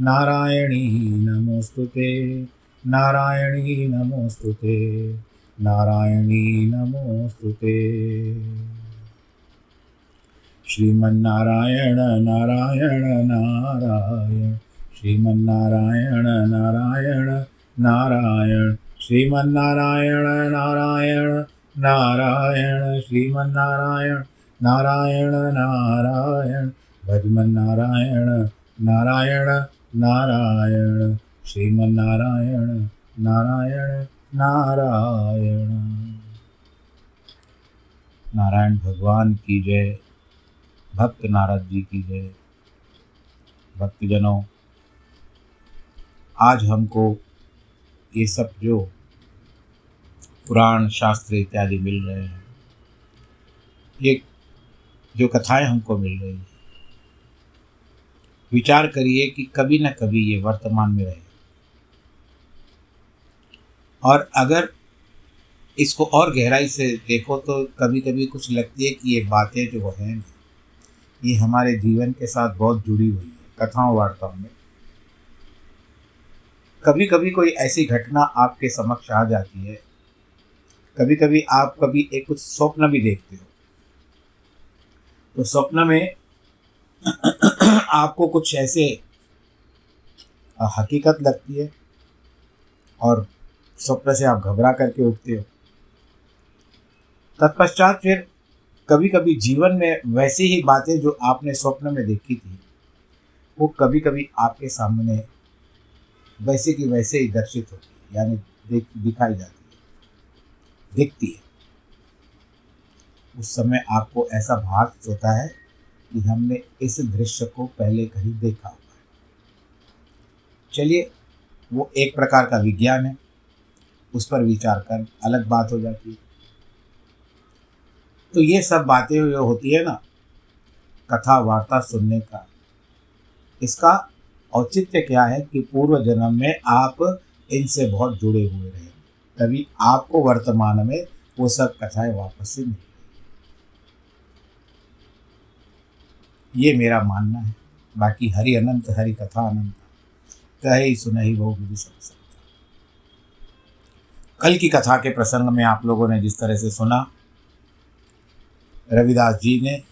नारायणी नमोऽस्तु नारायणी नमोऽस्तु नारायणी नमोऽस्तु ते। श्रीमन्नारायण नारायण नारायण। श्रीमन्नारायण नारायण नारायण। श्रीमन्नारायण नारायण नारायण। श्रीमन्नारायण नारायण नारायण। भजमन्नारायण नारायण नारायण, श्रीमन्नारायण, नारायण नारायण। नारायण भगवान की जय, भक्त नारद जी की जय। भक्तजनों, आज हमको ये सब जो पुराण शास्त्र इत्यादि मिल रहे हैं, ये जो कथाएँ हमको मिल रही हैं विचार करिए कि कभी न कभी ये वर्तमान में रहे। और अगर इसको और गहराई से देखो तो कभी कभी कुछ लगती है कि ये बातें जो हैं, ये हमारे जीवन के साथ बहुत जुड़ी हुई है, कथाओं वार्ताओं में। कभी कभी कोई ऐसी घटना आपके समक्ष आ जाती है। कभी कभी आप कभी एक कुछ स्वप्न भी देखते हो। तो स्वप्न में आपको कुछ ऐसे हकीकत लगती है और स्वप्न से आप घबरा करके उठते हो। तत्पश्चात फिर कभी कभी जीवन में वैसी ही बातें जो आपने स्वप्न में देखी थी, वो कभी कभी आपके सामने वैसे की वैसे ही दर्शित होती है, यानी देख, दिखाई जाती है, दिखती है। उस समय आपको ऐसा भास होता है कि हमने इस दृश्य को पहले कहीं देखा हुआ है चलिए, वो एक प्रकार का विज्ञान है, उस पर विचार कर, अलग बात हो जाती है। तो ये सब बातें जो होती है ना कथा वार्ता सुनने का, इसका औचित्य क्या है कि पूर्व जन्म में आप इनसे बहुत जुड़े हुए रहे। तभी आपको वर्तमान में वो सब कथाएँ वापस से मिल। ये मेरा मानना है। बाकी हरि अनंत, हरि कथा अनंत। कहे सुनहि बहु विधि सब सकता। कल की कथा के प्रसंग में आप लोगों ने जिस तरह से सुना, रविदास जी ने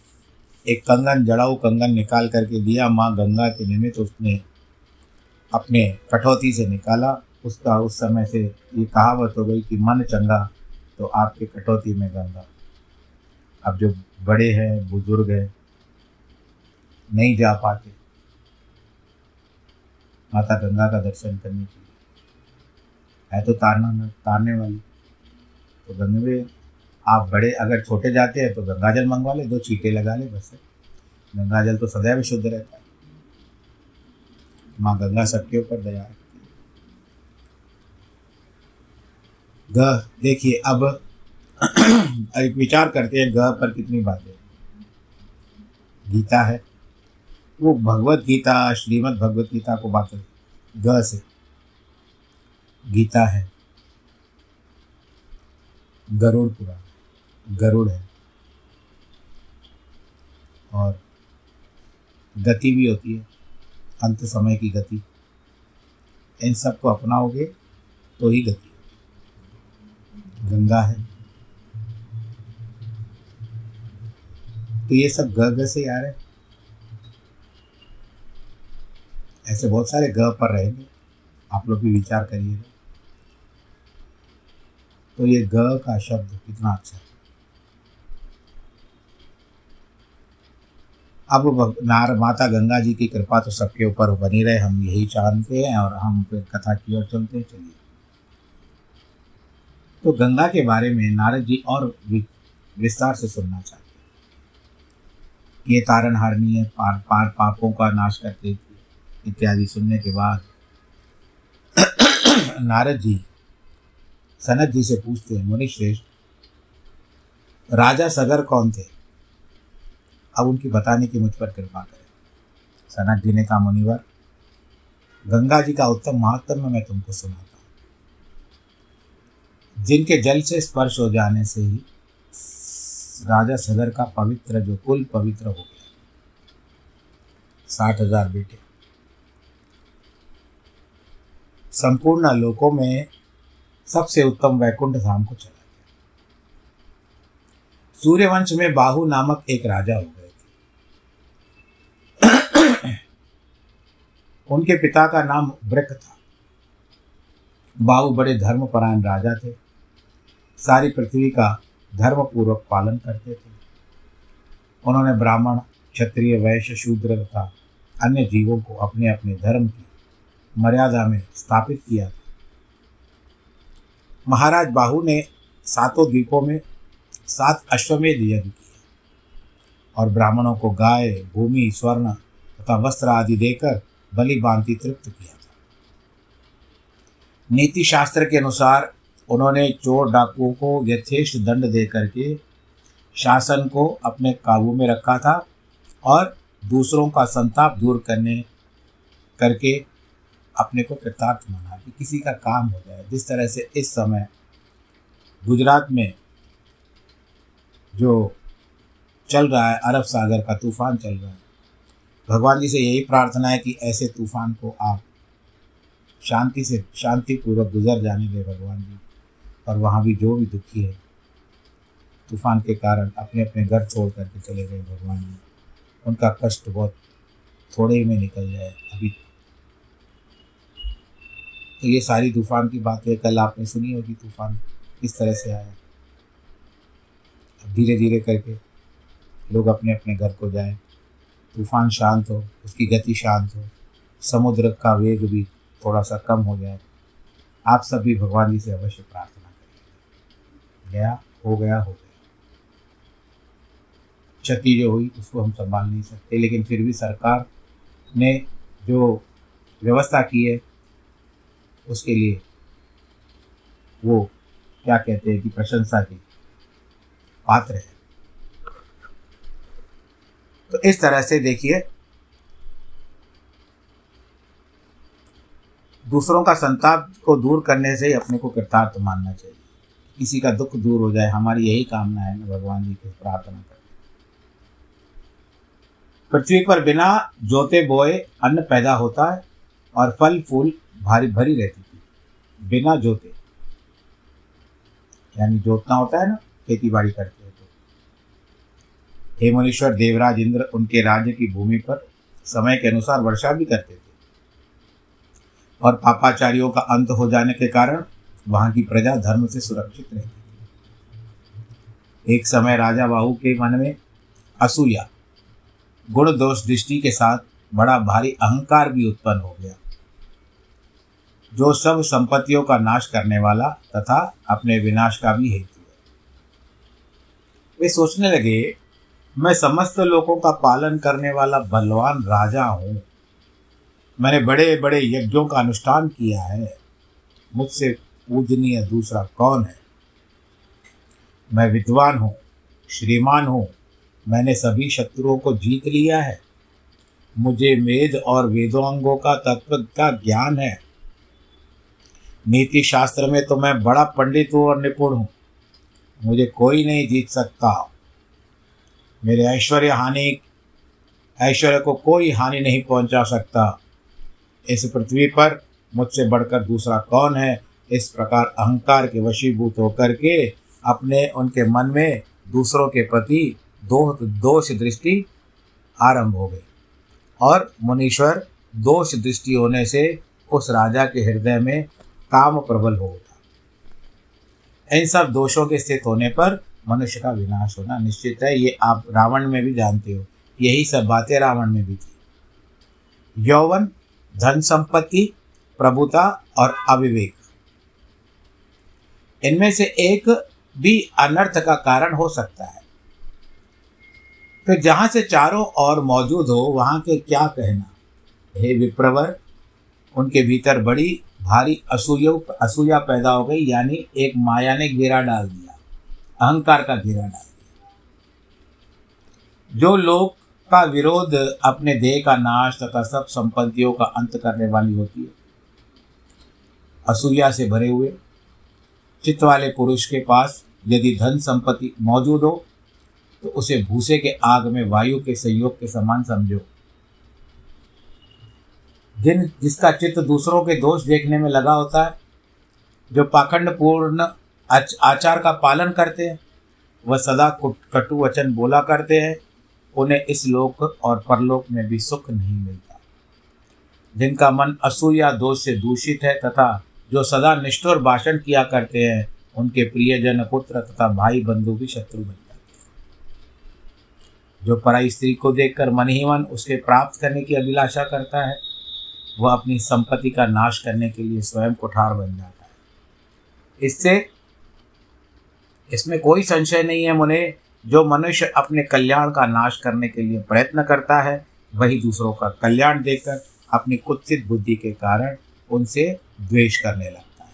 एक कंगन, जड़ाऊ कंगन निकाल करके दिया, माँ गंगा के निमित्त उसने अपने कटौती से निकाला। उसका उस समय से ये कहावत हो गई कि मन चंगा तो आपके कटौती में गंगा। अब जो बड़े हैं, बुज़ुर्ग हैं नहीं जा पाते। माता गंगा का दर्शन करने के लिए। है तो तारना तारने वाली। तो गंगे आप बड़े, अगर छोटे जाते हैं तो गंगा जल मंगवा ले, दो छीटे लगा ले, बस गंगा जल तो सदैव शुद्ध रहता है। माँ गंगा सबके ऊपर दया है। ग, देखिए, अब एक विचार करते हैं, ग पर कितनी बातें गीता है। वो भगवत गीता, श्रीमद् भगवत गीता को बात ग से। गीता है। गरुड़ पुराण। गरुड़ है। और गति भी होती है। अंत समय की गति। इन सबको अपनाओगे तो ही गति गंगा है। तो ये सब ग ग से आ रहे ऐसे बहुत सारे ग पर रहेंगे आप लोग भी विचार करिएगा तो ये ग का शब्द कितना अच्छा है। अब नार माता गंगा जी की कृपा तो सबके ऊपर बनी रहे, हम यही चाहते हैं और हम फिर कथा की ओर चलते हैं, चलिए। तो गंगा के बारे में नारद जी और विस्तार से सुनना चाहते हैं। ये तारण हारनी है, पार पार पापों का नाश करते इत्यादि सुनने के बाद नारद जी, सनत जी से पूछते हैं मुनि श्रेष्ठ राजा सगर कौन थे? अब उनकी बताने की मुझ पर कृपा करें। सनत जी ने कहा, मुनिवर, गंगा जी का उत्तम महात्म मैं तुमको सुनाता हूँ। जिनके जल से स्पर्श हो जाने से ही राजा सगर का पवित्र, जो कुल पवित्र हो गया, साठ हज़ार बेटे। संपूर्ण लोकों में सबसे उत्तम वैकुंठ धाम को चला गया। सूर्यवंश में बाहु नामक एक राजा हो गए थे। उनके पिता का नाम ब्रक था। बाहु बड़े धर्मपरायण राजा थे। सारी पृथ्वी का धर्मपूर्वक पालन करते थे। उन्होंने ब्राह्मण, क्षत्रिय, वैश्य, शूद्र तथा अन्य जीवों को अपने अपने धर्म की मर्यादा में स्थापित किया। था महाराज बाहु ने सातों द्वीपों में सात अश्वमेध यज्ञ किया और ब्राह्मणों को गाय, भूमि, स्वर्ण तथा वस्त्र आदि देकर बलि बांति तृप्त किया था। नीति शास्त्र के अनुसार उन्होंने चोर डाकुओं को यथेष्ट दंड दे करके शासन को अपने काबू में रखा था और दूसरों का संताप दूर करने, करके अपने को कृतार्थ माना कि किसी का काम हो जाए। जिस तरह से इस समय गुजरात में जो चल रहा है, अरब सागर का तूफ़ान चल रहा है, भगवान जी से यही प्रार्थना है कि ऐसे तूफ़ान को आप शांति से, शांतिपूर्वक गुजर जाने दें भगवान जी। और वहाँ भी जो भी दुखी है, तूफ़ान के कारण अपने अपने घर छोड़ करके चले गए भगवान जी। उनका कष्ट बहुत थोड़े ही में निकल जाए। अभी तो ये सारी तूफ़ान की बातें कल आपने सुनी होगी, तूफ़ान किस तरह से आया। अब धीरे धीरे करके लोग अपने अपने घर को जाएँ। तूफ़ान शांत हो, उसकी गति शांत हो, समुद्र का वेग भी थोड़ा सा कम हो जाए। आप सब भी भगवान जी से अवश्य प्रार्थना करें। गया, हो गया हो गया। क्षति जो हुई, उसको हम संभाल नहीं सकते, लेकिन फिर भी सरकार ने जो व्यवस्था की है उसके लिए। वो क्या कहते हैं कि प्रशंसा की पात्र है। तो इस तरह से देखिए, दूसरों का संताप को दूर करने से ही अपने को कृतार्थ मानना चाहिए। किसी का दुख दूर हो जाए, हमारी यही कामना है ना, भगवान जी की प्रार्थना कर पृथ्वी पर बिना जोते बोए अन्न पैदा होता है और फल, फूल भारी भरी रहती थी, बिना जोते। यानी जोतना होता है ना, खेती बाड़ी करते हैं तो। हे मुनीश्वर, देवराज इंद्र उनके राज्य की भूमि पर समय के अनुसार वर्षा भी करते थे। और पापाचारियों का अंत हो जाने के कारण वहाँ की प्रजा धर्म से सुरक्षित रहती थी। एक समय राजा बाहू के मन में असूया, गुण दोष दृष्टि के साथ बड़ा भारी अहंकार भी उत्पन्न हो गया। जो सब संपत्तियों का नाश करने वाला तथा अपने विनाश का भी हेतु है। वे सोचने लगे, मैं समस्त लोगों का पालन करने वाला बलवान राजा हूँ। मैंने बड़े बड़े यज्ञों का अनुष्ठान किया है। मुझसे पूजनीय दूसरा कौन है? मैं विद्वान हूँ, श्रीमान हूँ। मैंने सभी शत्रुओं को जीत लिया है। मुझे वेद और वेदोंगों का तत्व का ज्ञान है। नीति शास्त्र में तो मैं बड़ा पंडित हूँ और निपुण हूँ। मुझे कोई नहीं जीत सकता। मेरे ऐश्वर्य हानि, ऐश्वर्य को कोई हानि नहीं पहुँचा सकता। इस पृथ्वी पर मुझसे बढ़कर दूसरा कौन है? इस प्रकार अहंकार के वशीभूत होकर के अपने, उनके मन में दूसरों के प्रति दो दोष दृष्टि आरंभ हो गई। और मुनीश्वर दोष दृष्टि होने से उस राजा के हृदय में काम प्रबल हो उठा इन सब दोषों के स्थित होने पर मनुष्य का विनाश होना निश्चित है। ये आप रावण में भी जानते हो। यही सब बातें रावण में भी थी। यौवन, धन संपत्ति, प्रभुता और अविवेक। इनमें से एक भी अनर्थ का कारण हो सकता है। फिर जहाँ से चारों ओर मौजूद हो, वहाँ के क्या कहना? हे विप्रवर, उनके भीतर बड़ी भारी असूया असूया पैदा हो गई, यानी एक माया ने घेरा डाल दिया, अहंकार का घेरा डाल दिया। जो लोग का विरोध अपने देह का नाश तथा सब संपत्तियों का अंत करने वाली होती है, असूया से भरे हुए, चित्त वाले पुरुष के पास यदि धन संपत्ति मौजूद हो तो उसे भूसे के आग में वायु के संयोग के समान समझो। जिन जिसका चित्त दूसरों के दोष देखने में लगा होता है, जो पाखंड पूर्ण आचार का पालन करते हैं, वह सदा कटु वचन बोला करते हैं, उन्हें इस लोक और परलोक में भी सुख नहीं मिलता। जिनका मन असूया दोष से दूषित है तथा जो सदा निष्ठुर भाषण किया करते हैं, उनके प्रियजन, पुत्र तथा भाई बंधु भी शत्रु बन जाते हैं। जो पराई स्त्री को देखकर मन ही मन उसके प्राप्त करने की अभिलाषा करता है वह अपनी संपत्ति का नाश करने के लिए स्वयं कुठार बन जाता है। इससे इसमें कोई संशय नहीं है मुने, जो मनुष्य अपने कल्याण का नाश करने के लिए प्रयत्न करता है, वही दूसरों का कल्याण देखकर अपनी कुत्सित बुद्धि के कारण उनसे द्वेष करने लगता है।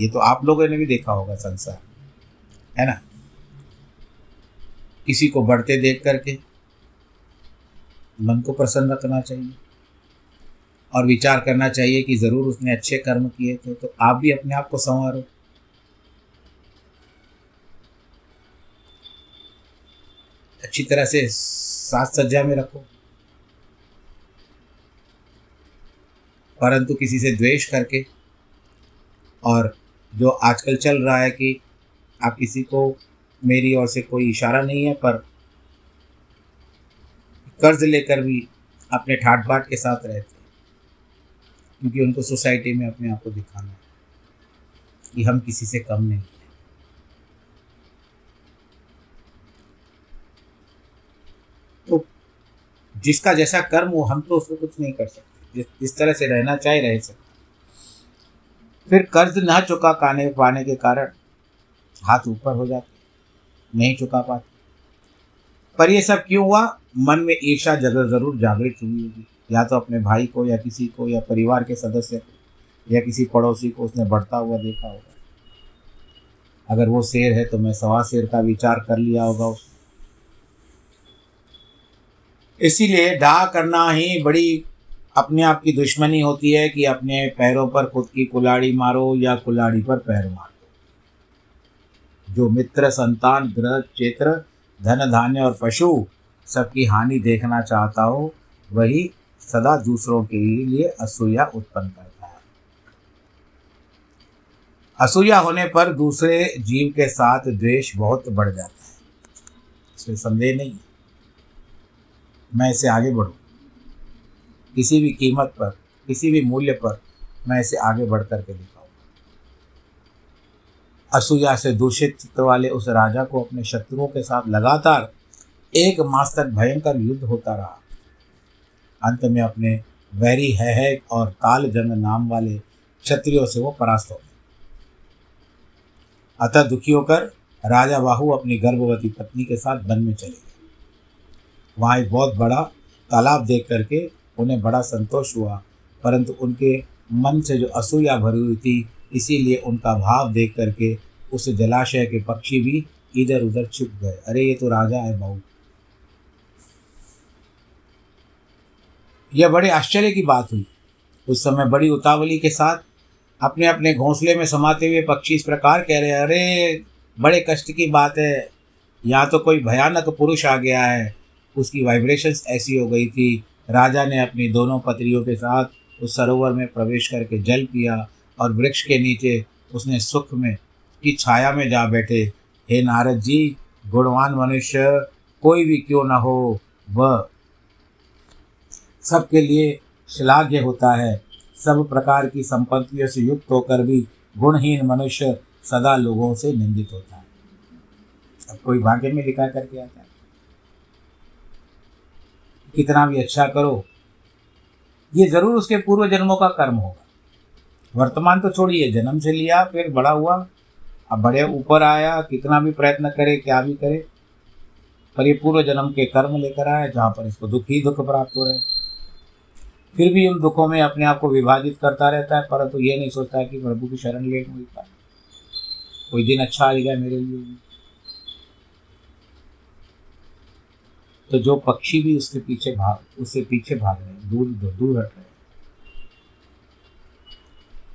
ये तो आप लोगों ने भी देखा होगा संसार है ना? किसी को बढ़ते देख करके मन को प्रसन्न रखना चाहिए। और विचार करना चाहिए कि ज़रूर उसने अच्छे कर्म किए थे तो आप भी अपने आप को संवारो। अच्छी तरह से साज सज्जा में रखो। परंतु किसी से द्वेष करके और जो आजकल चल रहा है कि आप किसी को मेरी ओर से कोई इशारा नहीं है, पर कर्ज लेकर भी अपने ठाट बाट के साथ रहते क्योंकि उनको सोसाइटी में अपने आप को दिखाना है कि हम किसी से कम नहीं हैं। तो जिसका जैसा कर्म हो, हम तो उसको कुछ नहीं कर सकते। जिस जिस तरह से रहना चाहे रह सकते। फिर कर्ज ना चुका पाने पाने के कारण हाथ ऊपर हो जाते नहीं चुका पाते। पर ये सब क्यों हुआ? मन में ईर्षा जगह ज़रूर जागृत हुई होगी। या तो अपने भाई को या किसी को या परिवार के सदस्य को या किसी पड़ोसी को उसने बढ़ता हुआ देखा होगा। अगर वो शेर है तो मैं सवा शेर का विचार कर लिया होगा उसने इसीलिए डा करना ही बड़ी अपने आप की दुश्मनी होती है कि अपने पैरों पर खुद की कुलाड़ी मारो या कुलाड़ी पर पैर मारो। जो मित्र, संतान, ग्रह क्षेत्र धन, धान्य और पशु सबकी हानि देखना चाहता हो, वही सदा दूसरों के लिए असूया उत्पन्न करता है। असूया होने पर दूसरे जीव के साथ द्वेष बहुत बढ़ जाता है। इसमें संदेह नहीं मैं इसे आगे बढ़ूँ। किसी भी कीमत पर, किसी भी मूल्य पर मैं इसे आगे बढ़ करके दिखाऊँगा। असूया से दूषित चित्त वाले उस राजा को अपने शत्रुओं के साथ लगातार एक मास तक भयंकर युद्ध होता रहा। अंत में अपने वैरी है, है और काल जंग नाम वाले क्षत्रियों से वो परास्त हो गए। अतः दुखी होकर राजा बाहू अपनी गर्भवती पत्नी के साथ वन में चले गए। वहाँ एक बहुत बड़ा तालाब देख करके उन्हें बड़ा संतोष हुआ परंतु उनके मन से जो असूया भरी हुई थी इसीलिए उनका भाव देख करके उस जलाशय के पक्षी भी इधर उधर छिप गए। अरे ये तो राजा है बाबू यह बड़े आश्चर्य की बात हुई। उस समय बड़ी उतावली के साथ अपने अपने घोंसले में समाते हुए पक्षी इस प्रकार कह रहे, अरे, बड़े कष्ट की बात है। यहाँ तो कोई भयानक पुरुष आ गया है। उसकी वाइब्रेशंस ऐसी हो गई थी। राजा ने अपनी दोनों पत्रियों के साथ उस सरोवर में प्रवेश करके जल पिया और वृक्ष के नीचे उसने सुख में, की छाया में जा बैठे। हे नारद जी, गुणवान मनुष्य, कोई भी क्यों न हो। वह सबके लिए श्लाघ्य होता है। सब प्रकार की संपत्तियों से युक्त होकर भी गुणहीन मनुष्य सदा लोगों से निंदित होता है। अब कोई भाग्य में लिखा करके आता है। कितना भी अच्छा करो, ये ज़रूर उसके पूर्व जन्मों का कर्म होगा। वर्तमान तो छोड़िए, जन्म से लिया, फिर बड़ा हुआ, अब बड़े ऊपर आया, कितना भी प्रयत्न करे, क्या भी करे, पर ये पूर्व जन्म के कर्म लेकर आया, जहाँ पर इसको दुख ही दुख प्राप्त हो रहे फिर भी उन दुखों में अपने आप को विभाजित करता रहता है, परंतु ये नहीं सोचता कि प्रभु की शरण लेट ले मिलता कोई दिन अच्छा आएगा मेरे लिए। तो जो पक्षी भी उसके पीछे भाग, उससे पीछे भाग रहे हैं दूर दूर हट रहे हैं।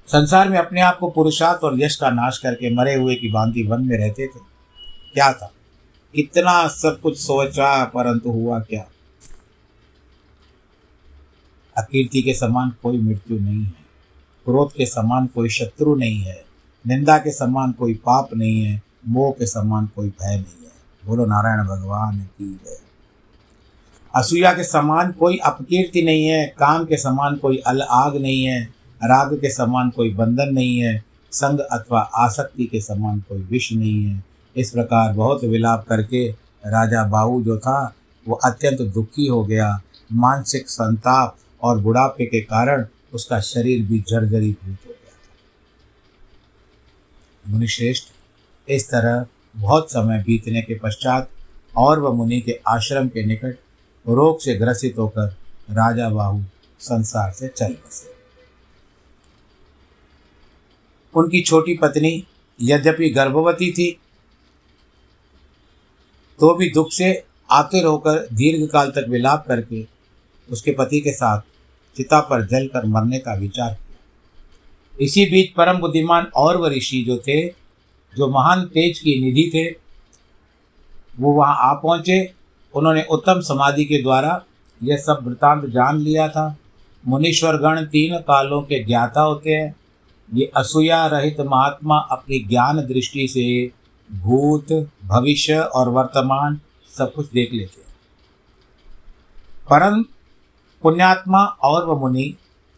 संसार में अपने आप को पुरुषार्थ और यश का नाश करके मरे हुए की भांति वन में रहते थे। क्या था? इतना सब कुछ सोचा, परंतु हुआ क्या? अकीर्ति के समान कोई मृत्यु नहीं है। क्रोध के समान कोई शत्रु नहीं है। निंदा के समान कोई पाप नहीं है। मोह के समान कोई भय नहीं है। बोलो, नारायण भगवान की जय। असूया के समान कोई अपकीर्ति नहीं है। काम के समान कोई अल आग नहीं है। राग के समान कोई बंधन नहीं है। संग अथवा आसक्ति के समान कोई विष नहीं है। इस प्रकार बहुत विलाप करके राजा बाहू जो था, वो अत्यंत दुखी हो गया। मानसिक संताप और बुढ़ापे के कारण उसका शरीर भी जर्जरी भूत हो गया था। मुनिश्रेष्ठ, इस तरह बहुत समय बीतने के पश्चात और वह मुनि के आश्रम के निकट रोग से ग्रसित होकर राजा बाहु संसार से चल बसे। उनकी छोटी पत्नी यद्यपि गर्भवती थी तो भी दुख से आतुर होकर दीर्घ काल तक विलाप करके उसके पति के साथ चिता पर जल कर मरने का विचार किया। इसी बीच परम बुद्धिमान और ऋषि जो थे, जो महान तेज की निधि थे, वो वहाँ आ पहुँचे। उन्होंने उत्तम समाधि के द्वारा यह सब वृतांत जान लिया था। मुनीश्वर गण तीन कालों के ज्ञाता होते हैं। ये असूया रहित महात्मा अपनी ज्ञान दृष्टि से भूत, भविष्य और वर्तमान सब कुछ देख लेते हैं। परम पुण्यात्मा और वह मुनि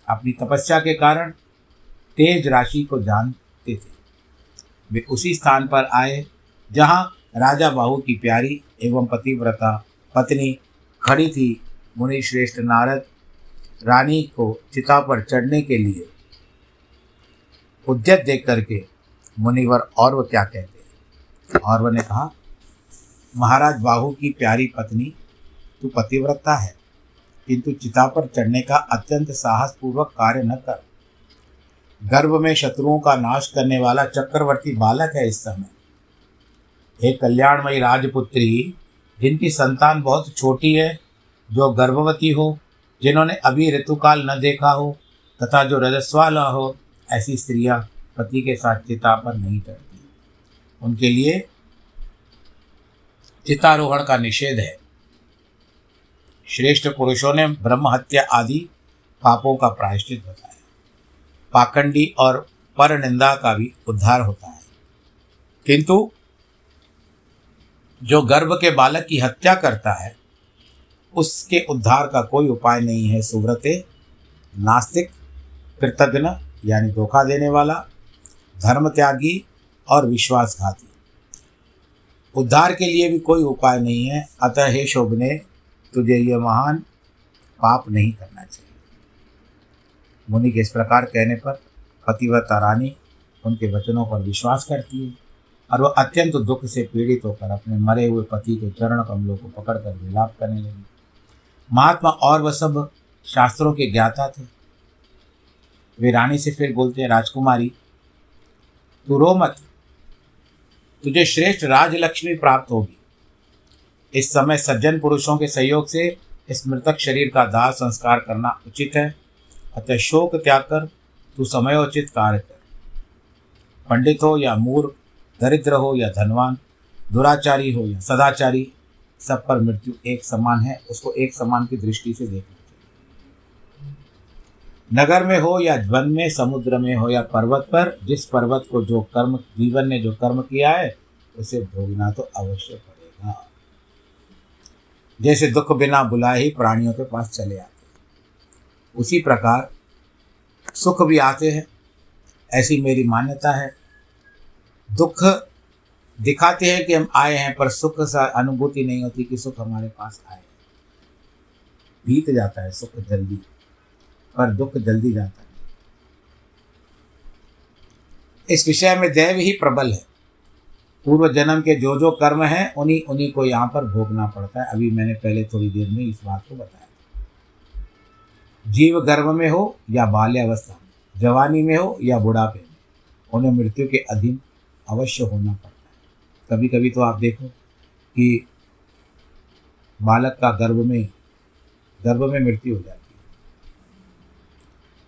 अपनी तपस्या के कारण तेज राशि को जानते थे। वे उसी स्थान पर आए, जहाँ राजा बाहू की प्यारी एवं पतिव्रता पत्नी खड़ी थी। मुनि श्रेष्ठ नारद रानी को चिता पर चढ़ने के लिए उद्यत देख करके मुनिवर और वह क्या कहते और ने कहा, महाराज बाहू की प्यारी पत्नी, तू पतिव्रता है। किंतु चिता पर चढ़ने का अत्यंत साहसपूर्वक कार्य न कर। गर्भ में शत्रुओं का नाश करने वाला चक्रवर्ती बालक है इस समय। एक कल्याणमयी राजपुत्री, जिनकी संतान बहुत छोटी है, जो गर्भवती हो, जिन्होंने अभी ऋतुकाल न देखा हो, तथा जो रजस्वाल हो, ऐसी स्त्रियाँ पति के साथ चिता पर नहीं चढ़ती। उनके लिए चितारोहण का निषेध है। श्रेष्ठ पुरुषों ने ब्रह्म हत्या आदि पापों का प्रायश्चित बताया। पाखंडी और पर निंदा का भी उद्धार होता है। किंतु जो गर्भ के बालक की हत्या करता है, उसके उद्धार का कोई उपाय नहीं है। सुव्रते, नास्तिक, कृतज्ञ यानी धोखा देने वाला धर्म त्यागी और विश्वासघाती। उद्धार के लिए भी कोई उपाय नहीं है। अतः हे शोभने तुझे यह महान पाप नहीं करना चाहिए। मुनि के इस प्रकार कहने पर पतिव्रता रानी उनके वचनों पर विश्वास करती है और वह अत्यंत दुख से पीड़ित होकर अपने मरे हुए पति के चरण कमलों को पकड़कर विलाप करने लगी। महात्मा और वह सब शास्त्रों के ज्ञाता थे। वे रानी से फिर बोलते हैं, राजकुमारी, तू रो मत। तुझे श्रेष्ठ राजलक्ष्मी प्राप्त होगी। इस समय सज्जन पुरुषों के सहयोग से इस मृतक शरीर का दाह संस्कार करना उचित है। अतः शोक त्याग कर तू समयोचित कार्य कर। पंडित हो या मूर्ख, दरिद्र हो या धनवान, दुराचारी हो या सदाचारी, सब पर मृत्यु एक समान है, उसको एक समान की दृष्टि से देखना चाहिए। नगर में हो या वन में, समुद्र में हो या पर्वत पर, जिस पर्वत को जो कर्म, जीवन ने जो कर्म किया है, उसे भोगना तो अवश्य जैसे दुख बिना बुलाए ही प्राणियों के पास चले आते उसी प्रकार सुख भी आते हैं। ऐसी मेरी मान्यता है। दुख दिखाते हैं कि हम आए हैं, पर सुख सा अनुभूति नहीं होती कि सुख हमारे पास आए बीत जाता है सुख जल्दी, पर दुख जल्दी जाता है। इस विषय में दैव ही प्रबल है। पूर्व जन्म के जो जो कर्म हैं, उन्हीं उन्हीं को यहाँ पर भोगना पड़ता है। अभी मैंने पहले थोड़ी देर में इस बात को बताया। जीव गर्भ में हो या बाल्यावस्था में, जवानी में हो या बुढ़ापे में, उन्हें मृत्यु के अधीन अवश्य होना पड़ता है। कभी कभी तो आप देखो कि बालक का गर्भ में गर्भ में मृत्यु हो जाती है।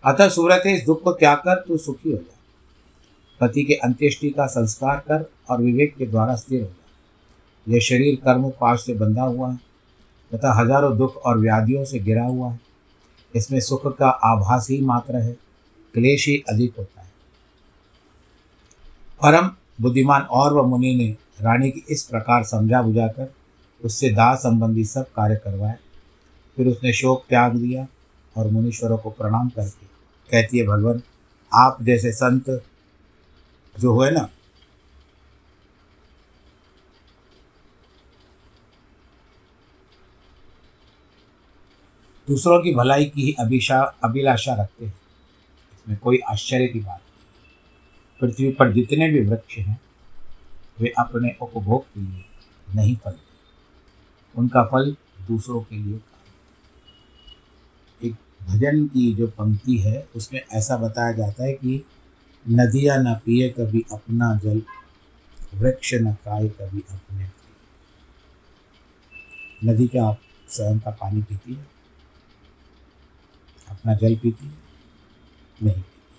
अतः सूरत इस दुख को त्याग कर तू सुखी हो जा। पति के अंत्येष्टि का संस्कार कर और विवेक के द्वारा स्थिर हो जा यह शरीर कर्म पाश से बंधा हुआ है, तथा हज़ारों दुख और व्याधियों से गिरा हुआ है। इसमें सुख का आभास ही मात्र है, क्लेश ही अधिक होता है। परम बुद्धिमान और व मुनि ने रानी की इस प्रकार समझा बुझाकर उससे दाह संबंधी सब कार्य करवाए। फिर उसने शोक त्याग दिया और मुनीश्वरों को प्रणाम करके कहती है, भगवान, आप जैसे संत जो हुए ना दूसरों की भलाई की ही अभिशा, अभिलाषा रखते हैं। इसमें कोई आश्चर्य की बात नहीं। पृथ्वी पर जितने भी वृक्ष हैं, वे अपने उपभोग के लिए नहीं फलते उनका फल दूसरों के लिए एक भजन की जो पंक्ति है, उसमें ऐसा बताया जाता है कि नदियाँ न पिए कभी अपना जल, वृक्ष न खाए कभी अपने नदी क्या आप स्वयं का पानी पीती है? अपना जल पीती है, नहीं पीती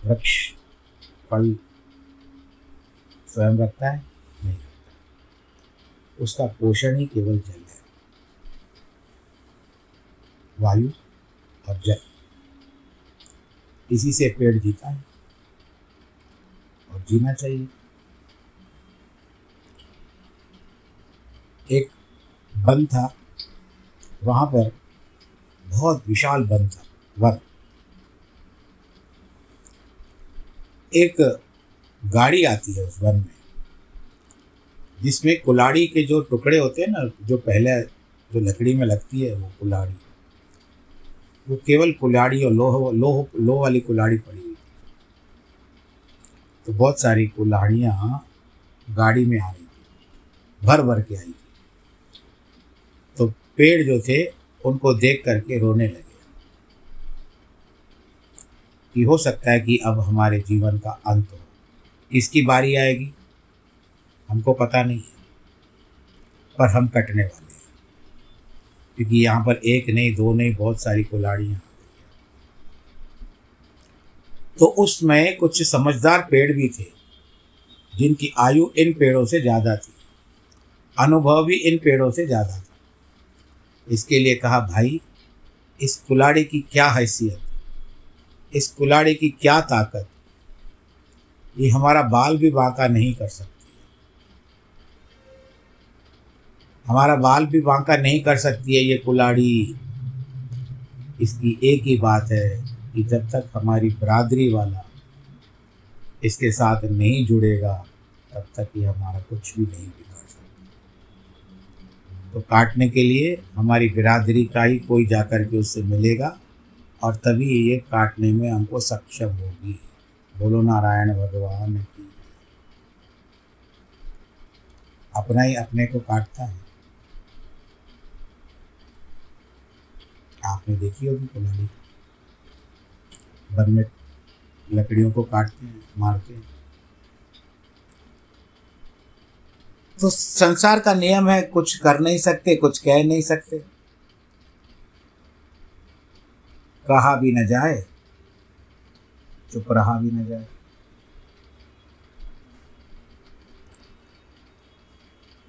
है। वृक्ष, फल स्वयं रखता है, नहीं रखता उसका पोषण ही केवल जल है। वायु और जल। इसी से पेड़ जीता है और जीना चाहिए। एक वन था, वहाँ पर बहुत विशाल वन था, वन। एक गाड़ी आती है उस वन में, जिसमें कुलाड़ी के जो टुकड़े होते हैं ना, जो पहले जो लकड़ी में लगती है, वो कुलाड़ी वो केवल कुलाड़ी और लोह लोह लोह वाली कुलाड़ी पड़ी हुई थी। तो बहुत सारी कुल्हाड़ियाँ गाड़ी में आ रही थी भर भर के आई थी। तो पेड़ जो थे उनको देख करके रोने लगे। कि हो सकता है कि अब हमारे जीवन का अंत हो। किसकी बारी आएगी? हमको पता नहीं है, पर हम कटने वाले हैं। क्योंकि यहाँ पर एक नहीं, दो नहीं, बहुत सारी कुल्हाड़ियाँ तो उसमें कुछ समझदार पेड़ भी थे, जिनकी आयु इन पेड़ों से ज़्यादा थी, अनुभव भी इन पेड़ों से ज़्यादा था। इसके लिए कहा, भाई, इस कुलाड़ी की क्या हैसियत? इस कुलाड़ी की क्या ताकत? ये हमारा बाल भी बांका नहीं कर सकती हमारा बाल भी बांका नहीं कर सकती है ये कुलाड़ी। इसकी एक ही बात है कि जब तक हमारी बरादरी वाला इसके साथ नहीं जुड़ेगा, तब तक ये हमारा कुछ भी नहीं सकता तो काटने के लिए हमारी बिरादरी का ही कोई जाकर के उससे मिलेगा और तभी ये काटने में हमको सक्षम होगी। बोलो नारायण भगवान की। अपना ही अपने को काटता है। आपने देखी होगी कुल्हाड़ी? वन में लकड़ियों को काटते हैं, मारते हैं। तो संसार का नियम है, कुछ कर नहीं सकते, कुछ कह नहीं सकते। कहा भी न जाए, चुप रहा भी न जाए।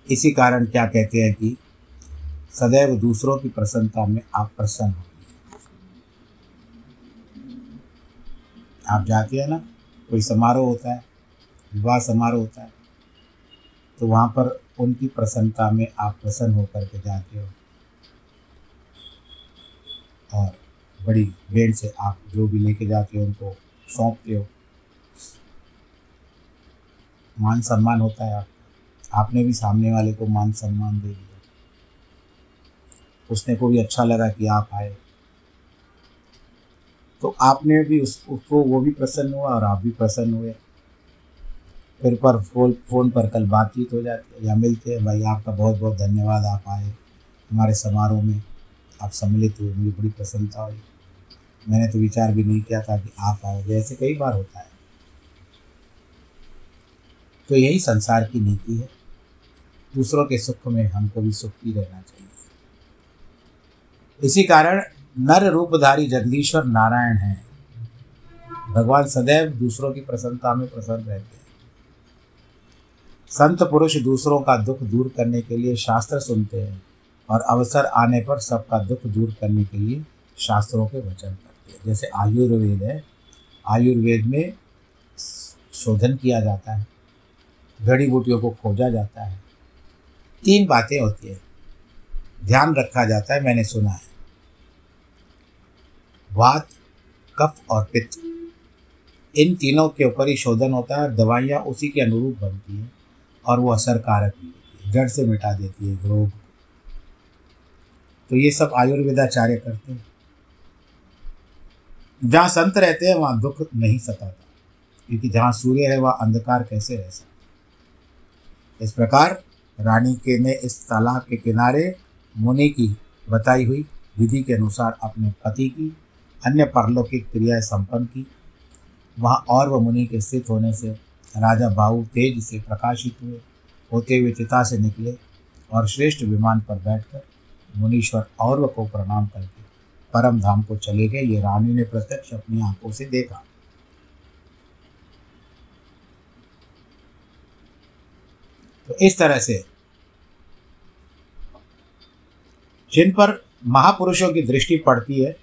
इसी कारण क्या कहते हैं कि सदैव दूसरों की प्रसन्नता में आप प्रसन्न हो। आप जाते हैं ना, कोई समारोह होता है, विवाह समारोह होता है तो वहाँ पर उनकी प्रसन्नता में आप प्रसन्न होकर के जाते हो। और बड़ी भेड़ से आप जो भी लेके जाते हो, उनको सौंपते हो। मान सम्मान होता है आप आपने भी सामने वाले को मान सम्मान दे दिया। उसने को भी अच्छा लगा कि आप आए। तो आपने भी उस, उसको वो भी प्रसन्न हुआ और आप भी प्रसन्न हुए। फिर पर फ़ोन, फ़ोन पर कल बातचीत हो जाती है या मिलते हैं। भाई, आपका बहुत बहुत धन्यवाद, आप आए हमारे समारोह में। आप सम्मिलित हुए, मुझे बड़ी प्रसन्नता हुई। मैंने तो विचार भी नहीं किया था कि आप आओगे, ऐसे कई बार होता है। तो यही संसार की नीति है। दूसरों के सुख में हमको भी सुखी रहना चाहिए। इसी कारण नर रूपधारी जगदीश्वर नारायण हैं। भगवान सदैव दूसरों की प्रसन्नता में प्रसन्न रहते हैं। संत पुरुष दूसरों का दुख दूर करने के लिए शास्त्र सुनते हैं और अवसर आने पर सबका दुख दूर करने के लिए शास्त्रों के वचन करते हैं। जैसे आयुर्वेद है। आयुर्वेद में शोधन किया जाता है। जड़ी बूटियों को खोजा जाता है। तीन बातें होती है। ध्यान रखा जाता है, मैंने सुना है। वात, कफ और पित्त। इन तीनों के ऊपर ही शोधन होता है दवाइयाँ उसी के अनुरूप बनती हैं। और वो असरकारक भी होती है, जड़ से मिटा देती है रोग। तो ये सब आयुर्वेदाचार्य करते हैं। जहाँ संत रहते हैं, वहाँ दुख नहीं सताता, क्योंकि जहाँ सूर्य है, वहाँ अंधकार कैसे रह सकता इस प्रकार रानी के ने इस तालाब के किनारे मुनि की बताई हुई विधि के अनुसार अपने पति की, अन्य परलौकिक क्रियाएँ संपन्न की। वहाँ और वह मुनि के स्थित होने से राजा बाहु तेज से प्रकाशित हुए, होते हुए चिता से निकले और श्रेष्ठ विमान पर बैठकर मुनीश्वर और को प्रणाम करके परम धाम को चले गए। ये रानी ने प्रत्यक्ष अपनी आँखों से देखा। तो इस तरह से जिन पर महापुरुषों की दृष्टि पड़ती है,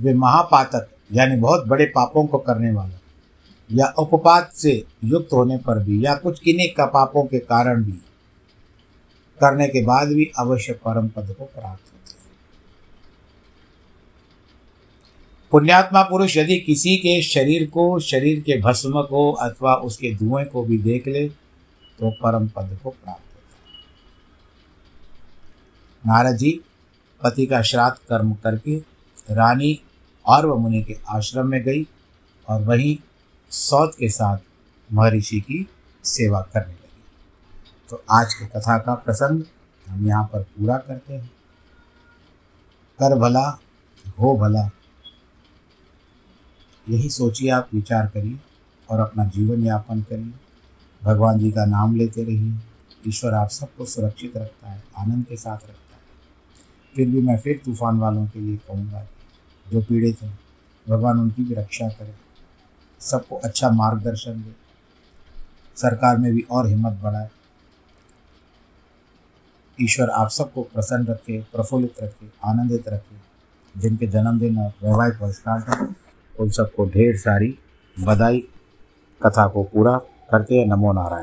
वे महापातक, यानी बहुत बड़े पापों को करने वाला। या उपपात से युक्त होने पर भी, या कुछ किन्हीं का पापों के कारण भी करने के बाद भी अवश्य परम पद को प्राप्त होते हैं। पुण्यात्मा पुरुष यदि किसी के शरीर को, शरीर के भस्म को अथवा उसके धुएँ को भी देख ले तो परम पद को प्राप्त होता है। नारद जी, पति का श्राद्ध कर्म करके रानी और मुनि के आश्रम में गई और वहीं सौत के साथ महर्षि की सेवा करने लगी। तो आज की कथा का प्रसंग हम यहाँ पर पूरा करते हैं। कर भला, हो भला। यही सोचिए आप, विचार करिए और अपना जीवन यापन करिए। भगवान जी का नाम लेते रहिए। ईश्वर आप सबको सुरक्षित रखता है, आनंद के साथ रखता है। फिर भी मैं फिर तूफ़ान वालों के लिए कहूँगा, जो पीड़ित हैं, भगवान उनकी भी रक्षा करे। सबको अच्छा मार्गदर्शन दे। सरकार में भी और हिम्मत बढ़ाए। ईश्वर आप सबको प्रसन्न रखे, प्रफुल्लित रखे, आनंदित रखे। जिनके जन्मदिन और वैवाहिक वर्षगांठ है, उन सबको ढेर सारी बधाई, कथा को पूरा करते हैं। नमो नारायण।